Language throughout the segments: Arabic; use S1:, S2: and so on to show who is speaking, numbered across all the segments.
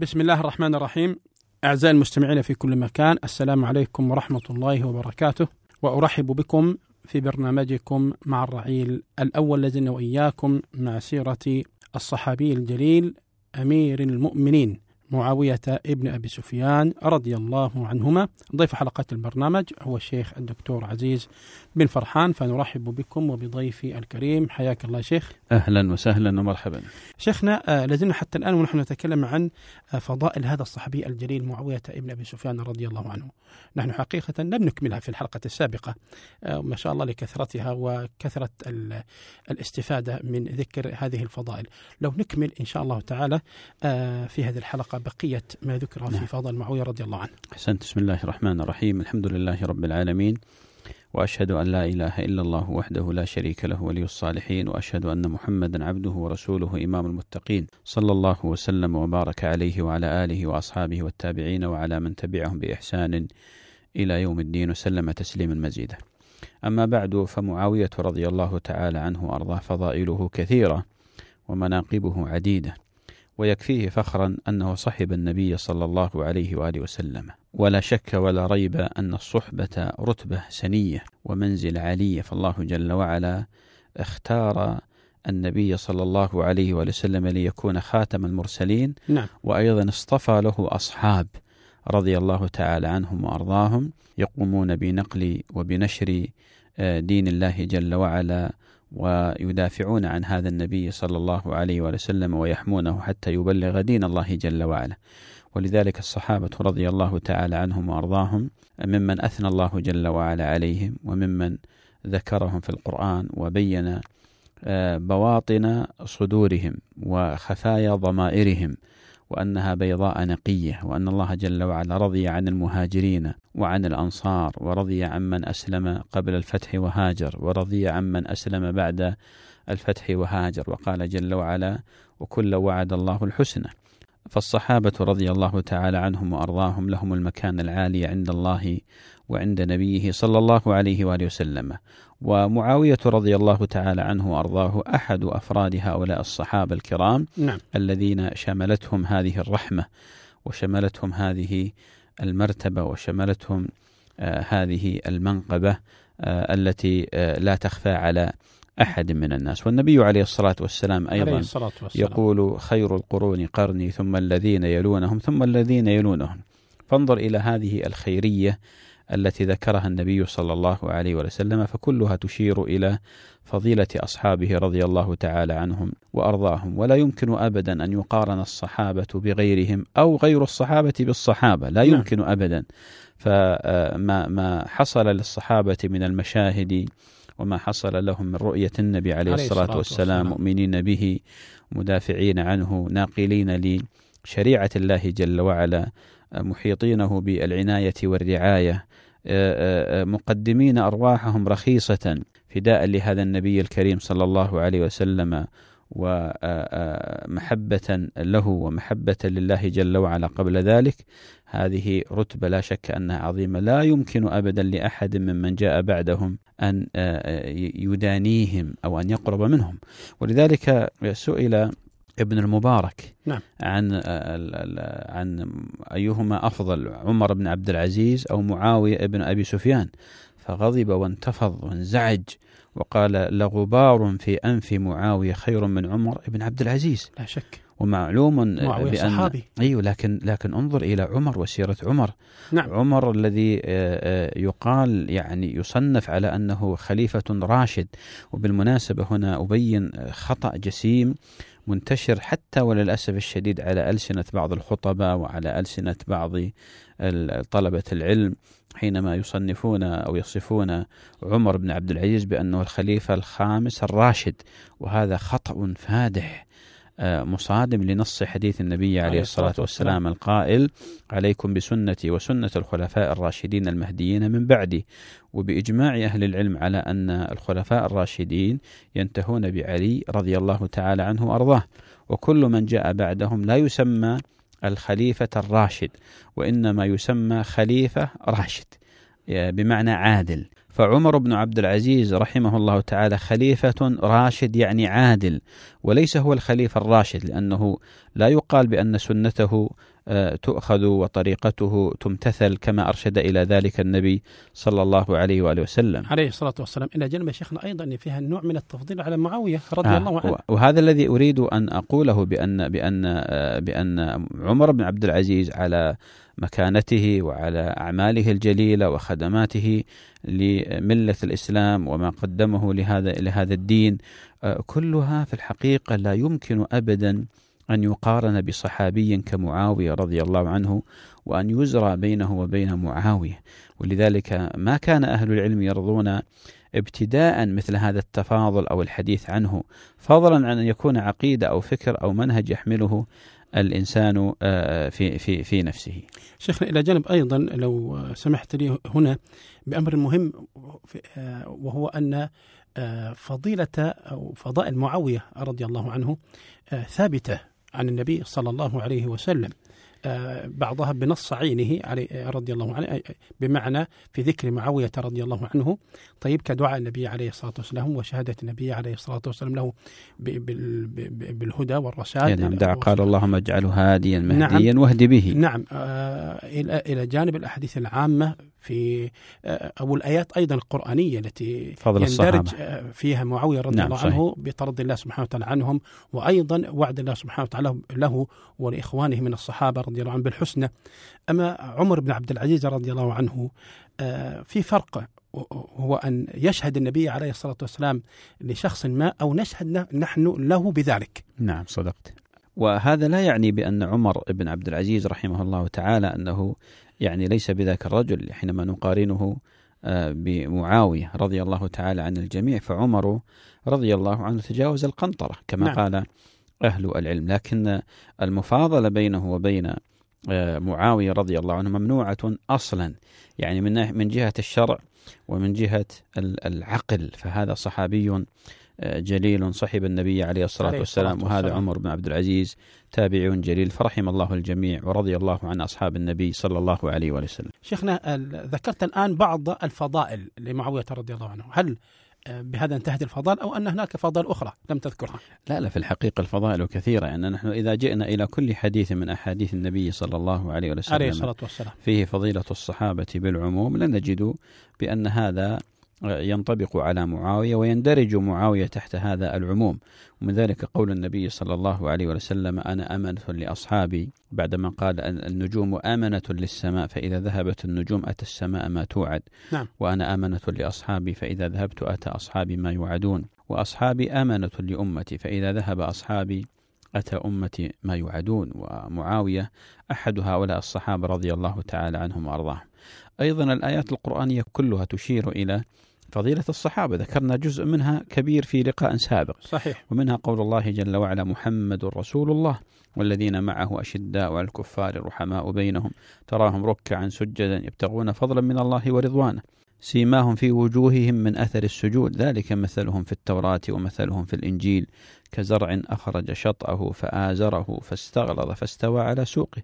S1: بسم الله الرحمن الرحيم أعزائي المستمعين في كل مكان السلام عليكم ورحمة الله وبركاته وأرحب بكم في برنامجكم مع الرعيل الأول الذي وإياكم مع سيرة الصحابي الجليل أمير المؤمنين معاوية ابن أبي سفيان رضي الله عنهما ضيف حلقة البرنامج هو الشيخ الدكتور عزيز بن فرحان فنرحب بكم وبضيفي الكريم حياك الله شيخ
S2: أهلا وسهلا ومرحبا
S1: شيخنا آه، لازلنا حتى الآن ونحن نتكلم عن آه، فضائل هذا الصحابي الجليل معاوية ابن أبي سفيان رضي الله عنه نحن حقيقة لم نكملها في الحلقة السابقة آه، ما شاء الله لكثرتها وكثرة الاستفادة من ذكر هذه الفضائل لو نكمل إن شاء الله تعالى في هذه الحلقة وبقية ما ذكر في نعم. فضل معاوية رضي الله عنه
S2: أحسنت بسم الله الرحمن الرحيم الحمد لله رب العالمين واشهد ان لا اله الا الله وحده لا شريك له ولي الصالحين واشهد ان محمدا عبده ورسوله امام المتقين صلى الله وسلم وبارك عليه وعلى اله واصحابه والتابعين وعلى من تبعهم باحسان الى يوم الدين وسلم تسليما مزيدا. اما بعد فمعاويه رضي الله تعالى عنه وارضاه فضائله كثيره ومناقبه عديده ويكفيه فخرا أنه صحب النبي صلى الله عليه وآله وسلم ولا شك ولا ريب أن الصحبة رتبة سنية ومنزل عليه فالله جل وعلا اختار النبي صلى الله عليه وآله وسلم ليكون خاتم المرسلين
S1: نعم.
S2: وأيضا اصطفى له أصحاب رضي الله تعالى عنهم وأرضاهم يقومون بنقل وبنشر آه، دين الله جل وعلا ويدافعون عن هذا النبي صلى الله عليه وسلم ويحمونه حتى يبلغ دين الله جل وعلا ولذلك الصحابة رضي الله تعالى عنهم وأرضاهم ممن أثنى الله جل وعلا عليهم وممن ذكرهم في القرآن وبين آه، بواطن صدورهم وخفايا ضمائرهم وأنها بيضاء نقية وأن الله جل وعلا رضي عن المهاجرين وعن الأنصار ورضي عن من أسلم قبل الفتح وهاجر ورضي عن من أسلم بعد الفتح وهاجر وقال جل وعلا وكل وعد الله الحسنى فالصحابة رضي الله تعالى عنهم وأرضاهم لهم المكان العالي عند الله وعند نبيه صلى الله عليه وآله وسلم ومعاوية رضي الله تعالى عنه وأرضاه أحد أفراد هؤلاء الصحابة الكرام
S1: نعم.
S2: الذين شملتهم هذه الرحمة وشملتهم هذه المرتبة وشملتهم آه، هذه المنقبة آه، التي آه، لا تخفى على أحد من الناس والنبي عليه الصلاة والسلام أيضا عليه الصلاة والسلام. يقول خير القرون قرني ثم الذين يلونهم ثم الذين يلونهم فانظر إلى هذه الخيرية التي ذكرها النبي صلى الله عليه وسلم فكلها تشير إلى فضيلة أصحابه رضي الله تعالى عنهم وأرضاهم ولا يمكن أبدا أن يقارن الصحابة بغيرهم أو غير الصحابة بالصحابة لا نعم. يمكن أبدا فما ما حصل للصحابة من المشاهد وما حصل لهم من رؤية النبي عليه, عليه الصلاة, الصلاة والسلام, والسلام مؤمنين به مدافعين عنه ناقلين لشريعة الله جل وعلا محيطينه بالعناية والرعاية آه، آه، آه، مقدمين أرواحهم رخيصة فداء لهذا النبي الكريم صلى الله عليه وسلم ومحبة له ومحبة لله جل وعلا قبل ذلك هذه رتبة لا شك أنها عظيمة لا يمكن أبدا لأحد ممن جاء بعدهم أن آه، يدانيهم أو أن يقرب منهم ولذلك سئل ابن المبارك نعم. عن آه، عن ايهما افضل عمر بن عبد العزيز او معاويه بن ابي سفيان فغضب وانتفض وانزعج وقال لغبار في أنف معاوية خير من عمر بن عبد العزيز
S1: لا شك
S2: ومعلوم معاوية بأن صحابي أيوه لكن لكن انظر إلى عمر وسيرة عمر
S1: نعم.
S2: عمر الذي آه، آه، يقال يعني يصنف على أنه خليفة راشد وبالمناسبة هنا أبين خطأ جسيم منتشر حتى وللأسف الشديد على ألسنة بعض الخطباء وعلى ألسنة بعض طلبة العلم حينما يصنفون أو يصفون عمر بن عبد العزيز بأنه الخليفة الخامس الراشد وهذا خطأ فادح آه، مصادم لنص حديث النبي عليه الصلاة والسلام القائل عليكم بسنتي وسنة الخلفاء الراشدين المهديين من بعدي وبإجماع أهل العلم على أن الخلفاء الراشدين ينتهون بعلي رضي الله تعالى عنه وأرضاه وكل من جاء بعدهم لا يسمى الخليفة الراشد وإنما يسمى خليفة راشد بمعنى عادل فعمر بن عبد العزيز رحمه الله تعالى خليفة راشد يعني عادل وليس هو الخليفة الراشد لأنه لا يقال بأن سنته آه، تؤخذ وطريقته تمتثل كما أرشد إلى ذلك النبي صلى الله عليه وآله وسلم
S1: عليه الصلاة والسلام إلى جنب شيخنا أيضا أن فيها نوع من التفضيل على معاوية رضي آه الله عنه
S2: وهذا الذي أريد أن أقوله بأن, بأن, آه، بأن عمر بن عبد العزيز على مكانته وعلى أعماله الجليلة وخدماته لملة الإسلام وما قدمه لهذا لهذا الدين كلها في الحقيقة لا يمكن أبدا أن يقارن بصحابي كمعاوية رضي الله عنه وأن يزرى بينه وبين معاوية ولذلك ما كان أهل العلم يرضون ابتداء مثل هذا التفاضل أو الحديث عنه فضلا عن أن يكون عقيدة أو فكر أو منهج يحمله الانسان آه، في في في نفسه.
S1: شيخنا الى جانب ايضا لو سمحت لي هنا بامر مهم آه، وهو ان فضيلة أو فضائل معاوية رضي الله عنه آه، ثابتة عن النبي صلى الله عليه وسلم بعضها بنص عينه علي رضي الله عنه بمعنى في ذكر معاوية رضي الله عنه طيب كدعاء النبي عليه الصلاة والسلام وشهادة النبي عليه الصلاة والسلام له بالهدى والرشاد
S2: نعم دع قال اللهم اجعله هاديا مهديا نعم واهد به
S1: نعم آه، إلى إلى جانب الأحاديث العامة في آه، او الايات ايضا القرانيه التي فضل يندرج الصحابة. آه، فيها معاويه رضي نعم الله صحيح. عنه بطرد الله سبحانه وتعالى عنهم وايضا وعد الله سبحانه وتعالى له ولاخوانه من الصحابه رضي الله عنه بالحسنى أما عمر بن عبد العزيز رضي الله عنه آه، في فرق هو أن يشهد النبي عليه الصلاة والسلام لشخص ما أو نشهد نحن له بذلك
S2: نعم صدقت وهذا لا يعني بأن عمر بن عبد العزيز رحمه الله تعالى أنه يعني ليس بذاك الرجل حينما نقارنه آه، بمعاوية رضي الله تعالى عن الجميع فعمر رضي الله عنه تجاوز القنطرة كما نعم. قال أهل العلم لكن المفاضلة بينه وبين آه، معاوية رضي الله عنه ممنوعة أصلا يعني من من جهة الشرع ومن جهة العقل فهذا صحابي آه، جليل صحب النبي عليه الصلاة والسلام وهذا عمر بن عبد العزيز تابعي جليل فرحم الله الجميع ورضي الله عن أصحاب النبي صلى الله عليه وسلم
S1: شيخنا ذكرت الآن بعض الفضائل لمعاوية رضي الله عنه هل بهذا انتهت الفضائل او ان هناك فضائل اخرى لم تذكرها.
S2: لا لا في الحقيقه الفضائل كثيره يعني نحن اذا جئنا الى كل حديث من احاديث النبي صلى الله عليه وسلم
S1: عليه الصلاه والسلام
S2: فيه فضيله الصحابه بالعموم لنجد بان هذا ينطبق على معاوية ويندرج معاوية تحت هذا العموم ومن ذلك قول النبي صلى الله عليه وسلم أنا أمنة لأصحابي بعدما قال النجوم آمنة للسماء فإذا ذهبت النجوم أتى السماء ما توعد
S1: نعم.
S2: وأنا آمنة لأصحابي فإذا ذهبت أتى أصحابي ما يوعدون وأصحابي آمنة لأمتي فإذا ذهب أصحابي أتى أمتي ما يوعدون ومعاوية أحد هؤلاء الصحابة رضي الله تعالى عنهم وأرضاهم أيضا الآيات القرآنية كلها تشير إلى فضيلة الصحابة ذكرنا جزء منها كبير في لقاء سابق
S1: صحيح
S2: ومنها قول الله جل وعلا محمد رسول الله والذين معه أشداء على الكفار رحماء بينهم تراهم ركعا سجدا يبتغون فضلا من الله ورضوانه سيماهم في وجوههم من أثر السجود ذلك مثلهم في التوراة ومثلهم في الإنجيل كزرع أخرج شطأه فآزره فاستغلظ فاستوى على سوقه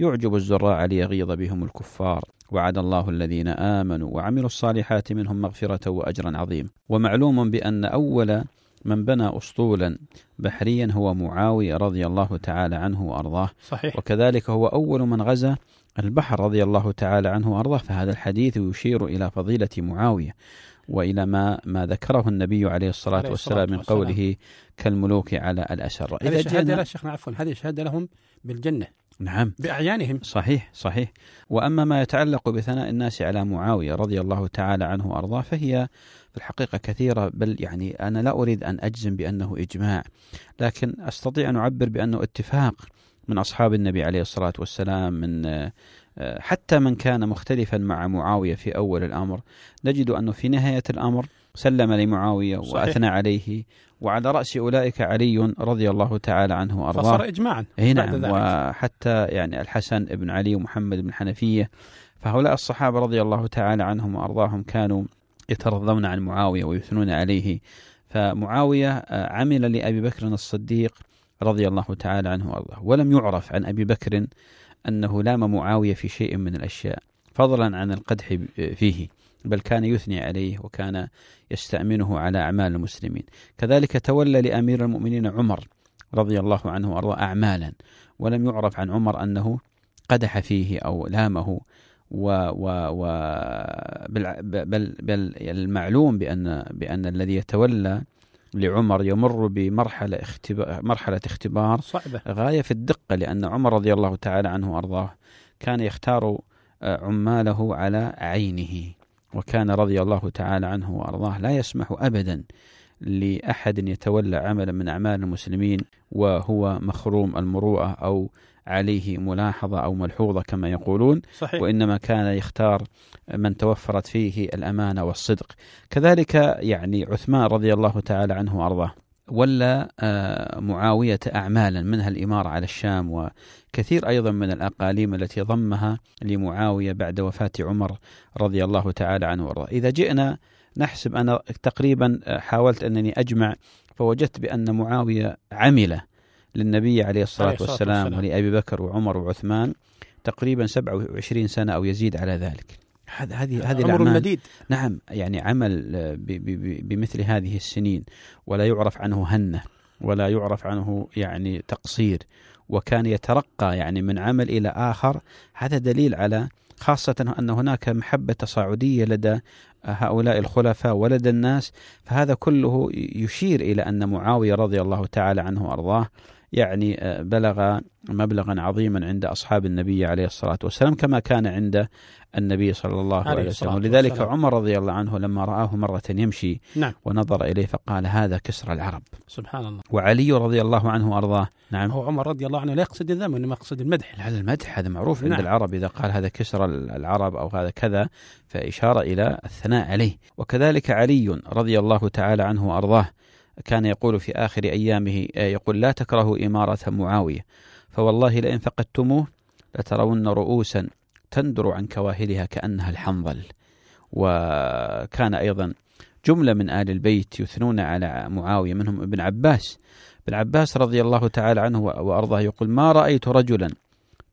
S2: يعجب الزراع ليغيظ بهم الكفار وعد الله الذين امنوا وعملوا الصالحات منهم مغفره واجرا عظيما ومعلوم بان اول من بنى اسطولا بحريا هو معاويه رضي الله تعالى عنه وارضاه
S1: صحيح
S2: وكذلك هو اول من غزا البحر رضي الله تعالى عنه وارضاه فهذا الحديث يشير الى فضيله معاويه والى ما ما ذكره النبي عليه الصلاه, عليه الصلاة والسلام من قوله والسلام. كالملوك على الاسر
S1: شيخنا عفوا هذه شهاده لهم بالجنه
S2: نعم
S1: بأعيانهم
S2: صحيح صحيح وأما ما يتعلق بثناء الناس على معاوية رضي الله تعالى عنه وأرضاه فهي في الحقيقة كثيرة بل يعني أنا لا أريد أن أجزم بأنه إجماع لكن أستطيع أن أعبر بأنه اتفاق من أصحاب النبي عليه الصلاة والسلام من آه، حتى من كان مختلفا مع معاوية في أول الأمر نجد أنه في نهاية الأمر سلم لمعاوية صحيح. وأثنى عليه وعلى رأس أولئك علي رضي الله تعالى عنه وأرضاه فصار
S1: إجماعا
S2: نعم وحتى يعني الحسن بن علي ومحمد بن حنفية فهؤلاء الصحابة رضي الله تعالى عنهم وأرضاهم كانوا يترضون عن معاوية ويثنون عليه فمعاوية آه، عمل لأبي بكر الصديق رضي الله تعالى عنه وأرضاه ولم يعرف عن أبي بكر أنه لام معاوية في شيء من الأشياء فضلا عن القدح آه، فيه بل كان يثني عليه وكان يستأمنه على أعمال المسلمين كذلك تولى لأمير المؤمنين عمر رضي الله عنه وأرضاه أعمالا ولم يعرف عن عمر أنه قدح فيه أو لامه و و و بل, بل, بل المعلوم بأن, بأن الذي يتولى لعمر يمر بمرحلة اختبار مرحلة اختبار صعبة غاية في الدقة لأن عمر رضي الله تعالى عنه وأرضاه كان يختار آه، عماله على عينه وكان رضي الله تعالى عنه وأرضاه لا يسمح أبدا لأحد يتولى عملا من أعمال المسلمين وهو مخروم المروءة أو عليه ملاحظة أو ملحوظة كما يقولون صحيح. وإنما كان يختار من توفرت فيه الأمانة والصدق كذلك يعني عثمان رضي الله تعالى عنه وأرضاه ولا آه، معاوية أعمالا منها الإمارة على الشام وكثير أيضا من الأقاليم التي ضمها لمعاوية بعد وفاة عمر رضي الله تعالى عنه وارضاه إذا جئنا نحسب أنا تقريبا آه، حاولت أنني أجمع فوجدت بأن معاوية عمل للنبي عليه الصلاة والسلام ولأبي بكر وعمر وعثمان تقريبا 27 سنة أو يزيد على ذلك
S1: هذه هذه الأعمال المديد
S2: نعم يعني عمل آه، بمثل هذه السنين ولا يعرف عنه هنه ولا يعرف عنه يعني تقصير وكان يترقى يعني من عمل إلى آخر هذا دليل على خاصة أن هناك محبة تصاعدية لدى هؤلاء الخلفاء ولدى الناس فهذا كله يشير إلى أن معاوية رضي الله تعالى عنه وأرضاه يعني آه، بلغ مبلغا عظيما عند أصحاب النبي عليه الصلاة والسلام كما كان عند النبي صلى الله عليه وسلم ولذلك عمر رضي الله عنه لما رآه مرة يمشي نعم. ونظر إليه فقال هذا كسر العرب
S1: سبحان الله
S2: وعلي رضي الله عنه وأرضاه
S1: نعم هو عمر رضي الله عنه لا يقصد الذم وإنما يقصد المدح
S2: هذا المدح هذا معروف نعم. عند العرب إذا قال هذا كسر العرب أو هذا كذا فإشارة إلى الثناء عليه وكذلك علي رضي الله تعالى عنه وأرضاه كان يقول في آخر أيامه آه، يقول لا تكرهوا إمارة معاوية فوالله لئن فقدتموه لترون رؤوسا تندر عن كواهلها كأنها الحنظل وكان أيضا جملة من آل البيت يثنون على معاوية منهم ابن عباس ابن عباس رضي الله تعالى عنه وأرضاه يقول ما رأيت رجلا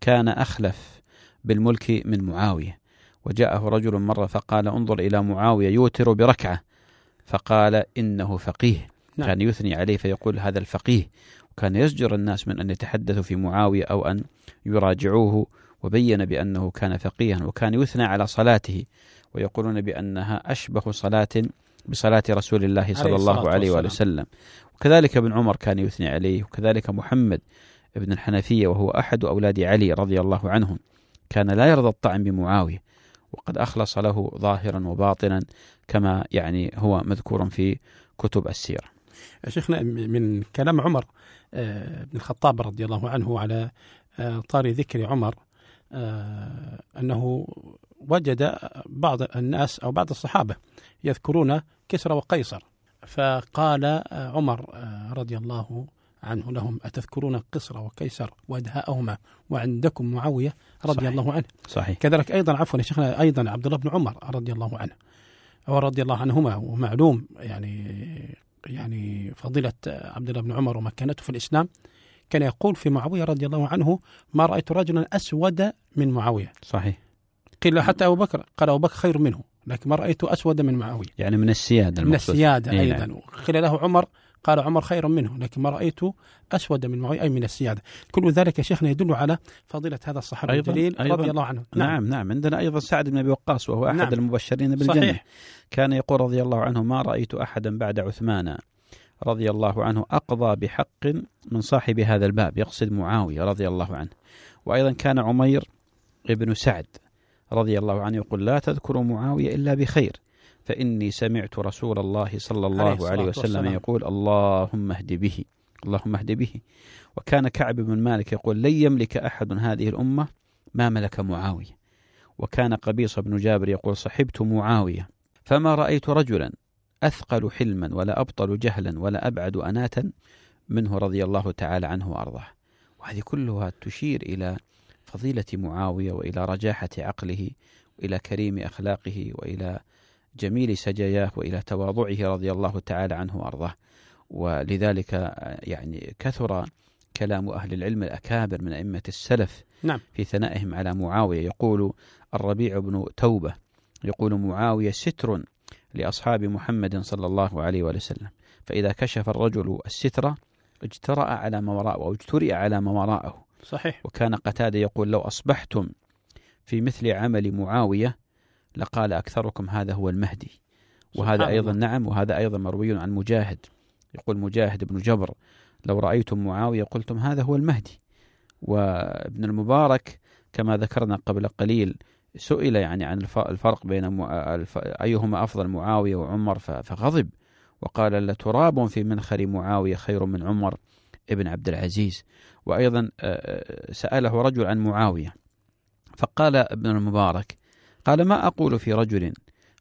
S2: كان أخلف بالملك من معاوية وجاءه رجل مرة فقال انظر إلى معاوية يوتر بركعة فقال إنه فقيه نعم. كان يثني عليه فيقول هذا الفقيه وكان يزجر الناس من أن يتحدثوا في معاوية أو أن يراجعوه وبين بأنه كان فقيها وكان يثنى على صلاته ويقولون بأنها أشبه صلاة بصلاة رسول الله صلى الله عليه وآله وسلم وكذلك ابن عمر كان يثني عليه وكذلك محمد ابن الحنفية وهو أحد أولاد علي رضي الله عنهم كان لا يرضى الطعن بمعاوية وقد أخلص له ظاهرا وباطنا كما يعني هو مذكور في كتب السيرة
S1: شيخنا من كلام عمر آه، بن الخطاب رضي الله عنه على آه، طار ذكر عمر آه، أنه وجد بعض الناس أو بعض الصحابة يذكرون كسرى وقيصر فقال عمر رضي الله عنه لهم أتذكرون قصر وكيسر ودهاءهما وعندكم معاوية رضي
S2: صحيح.
S1: الله عنه
S2: صحيح
S1: كذلك أيضا عفوا يا شيخنا أيضا عبد الله بن عمر رضي الله عنه ورضي الله عنهما ومعلوم يعني يعني فضيلة عبد الله بن عمر ومكانته في الإسلام كان يقول في معاوية رضي الله عنه ما رأيت رجلا أسود من معاوية
S2: صحيح
S1: قيل حتى أبو بكر قال أبو بكر خير منه لكن ما رأيت أسود من معاوية
S2: يعني من السيادة
S1: المقصود. من السيادة إيه، نعم. أيضا قيل له عمر قال عمر خير منه لكن ما رأيت أسود من معي أي من السيادة كل ذلك يا شيخنا يدل على فضيلة هذا الصحابي أيضاً الجليل أيضاً رضي الله عنه نعم,
S2: نعم نعم عندنا أيضا سعد بن أبي وقاص وهو أحد نعم المبشرين بالجنة صحيح كان يقول رضي الله عنه ما رأيت أحدا بعد عثمان رضي الله عنه أقضى بحق من صاحب هذا الباب يقصد معاوية رضي الله عنه وأيضا كان عمير ابن سعد رضي الله عنه يقول لا تذكروا معاوية إلا بخير فإني سمعت رسول الله صلى الله عليه, عليه وسلم يقول اللهم اهد به اللهم اهد به وكان كعب بن مالك يقول لن يملك أحد من هذه الأمة ما ملك معاوية وكان قبيص بن جابر يقول صحبت معاوية فما رأيت رجلا أثقل حلما ولا أبطل جهلا ولا أبعد أناتا منه رضي الله تعالى عنه وأرضاه وهذه كلها تشير إلى فضيلة معاوية وإلى رجاحة عقله وإلى كريم أخلاقه وإلى جميل سجاياه والى تواضعه رضي الله تعالى عنه وارضاه ولذلك آه، يعني كثر كلام أهل العلم الأكابر من أئمة السلف
S1: نعم.
S2: في ثنائهم على معاوية يقول الربيع بن توبة يقول معاوية ستر لأصحاب محمد صلى الله عليه وسلم فإذا كشف الرجل الستر اجترأ على ما وراءه أو اجترئ على ما وراءه صحيح وكان قتادة يقول لو أصبحتم في مثل عمل معاوية لقال أكثركم هذا هو المهدي وهذا أيضا نعم وهذا أيضا مروي عن مجاهد يقول مجاهد بن جبر لو رأيتم معاوية قلتم هذا هو المهدي وابن المبارك كما ذكرنا قبل قليل سئل يعني عن الفرق بين أيهما أفضل معاوية وعمر فغضب وقال لتراب في منخر معاوية خير من عمر ابن عبد العزيز وأيضا سأله رجل عن معاوية فقال ابن المبارك قال ما أقول في رجل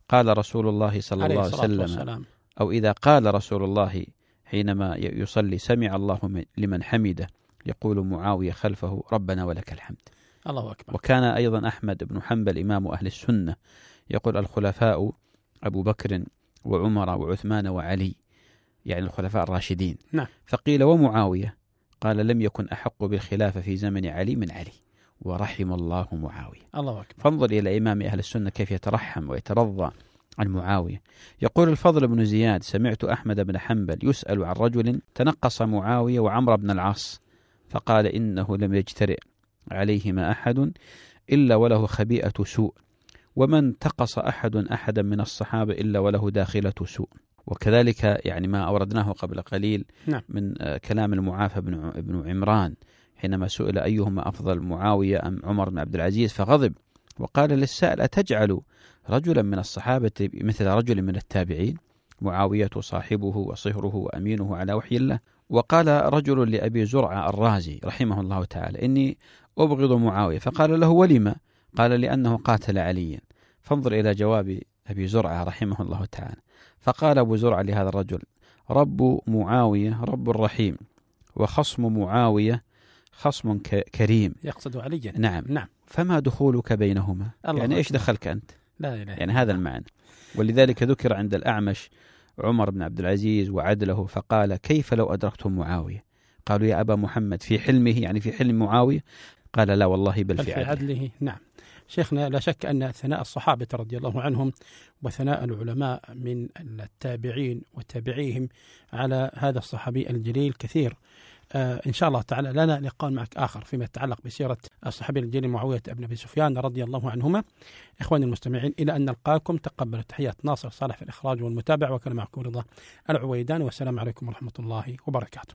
S2: قال رسول الله صلى الله عليه وسلم أو إذا قال رسول الله حينما يصلي سمع الله لمن حمده يقول معاوية خلفه ربنا ولك الحمد
S1: الله أكبر
S2: وكان أيضا أحمد بن حنبل إمام أهل السنة يقول الخلفاء أبو بكر وعمر وعثمان وعلي يعني الخلفاء الراشدين
S1: نعم.
S2: فقيل ومعاوية قال لم يكن أحق بالخلافة في زمن علي من علي ورحم الله معاوية
S1: الله أكبر
S2: فانظر إلى إمام أهل السنة كيف يترحم ويترضى عن معاوية يقول الفضل بن زياد سمعت أحمد بن حنبل يسأل عن رجل تنقص معاوية وعمر بن العاص فقال إنه لم يجترئ عليهما أحد إلا وله خبيئة سوء وما انتقص أحد أحدا من الصحابة إلا وله داخلة سوء وكذلك يعني ما أوردناه قبل قليل نعم. من آه، كلام المعافى بن عمران حينما سئل أيهما أفضل معاوية أم عمر بن عبد العزيز فغضب وقال للسائل أتجعل رجلا من الصحابة مثل رجل من التابعين معاوية صاحبه وصهره وأمينه على وحي الله وقال رجل لأبي زرعة الرازي رحمه الله تعالى إني أبغض معاوية فقال له ولما قال لأنه قاتل عليا فانظر إلى جواب أبي زرعة رحمه الله تعالى فقال أبو زرعة لهذا الرجل رب معاوية رب الرحيم وخصم معاوية خصم كريم
S1: يقصد عليا
S2: نعم
S1: نعم
S2: فما دخولك بينهما الله يعني ايش دخلك انت
S1: لا
S2: اله يعني هذا المعنى ولذلك ذكر عند الاعمش عمر بن عبد العزيز وعدله فقال كيف لو ادركتم معاويه قالوا يا ابا محمد في حلمه يعني في حلم معاويه قال لا والله بل, بل في عدله, عدله
S1: نعم شيخنا لا شك أن ثناء الصحابة رضي الله عنهم وثناء العلماء من التابعين وتابعيهم على هذا الصحابي الجليل كثير آه، إن شاء الله تعالى لنا لقاء معك آخر فيما يتعلق بسيرة الصحابي الجليل معاوية بن أبي سفيان رضي الله عنهما إخواني المستمعين إلى أن نلقاكم تقبلوا تحيات ناصر صالح في الإخراج والمتابعة وكان معكم رضا العويدان والسلام عليكم ورحمة الله وبركاته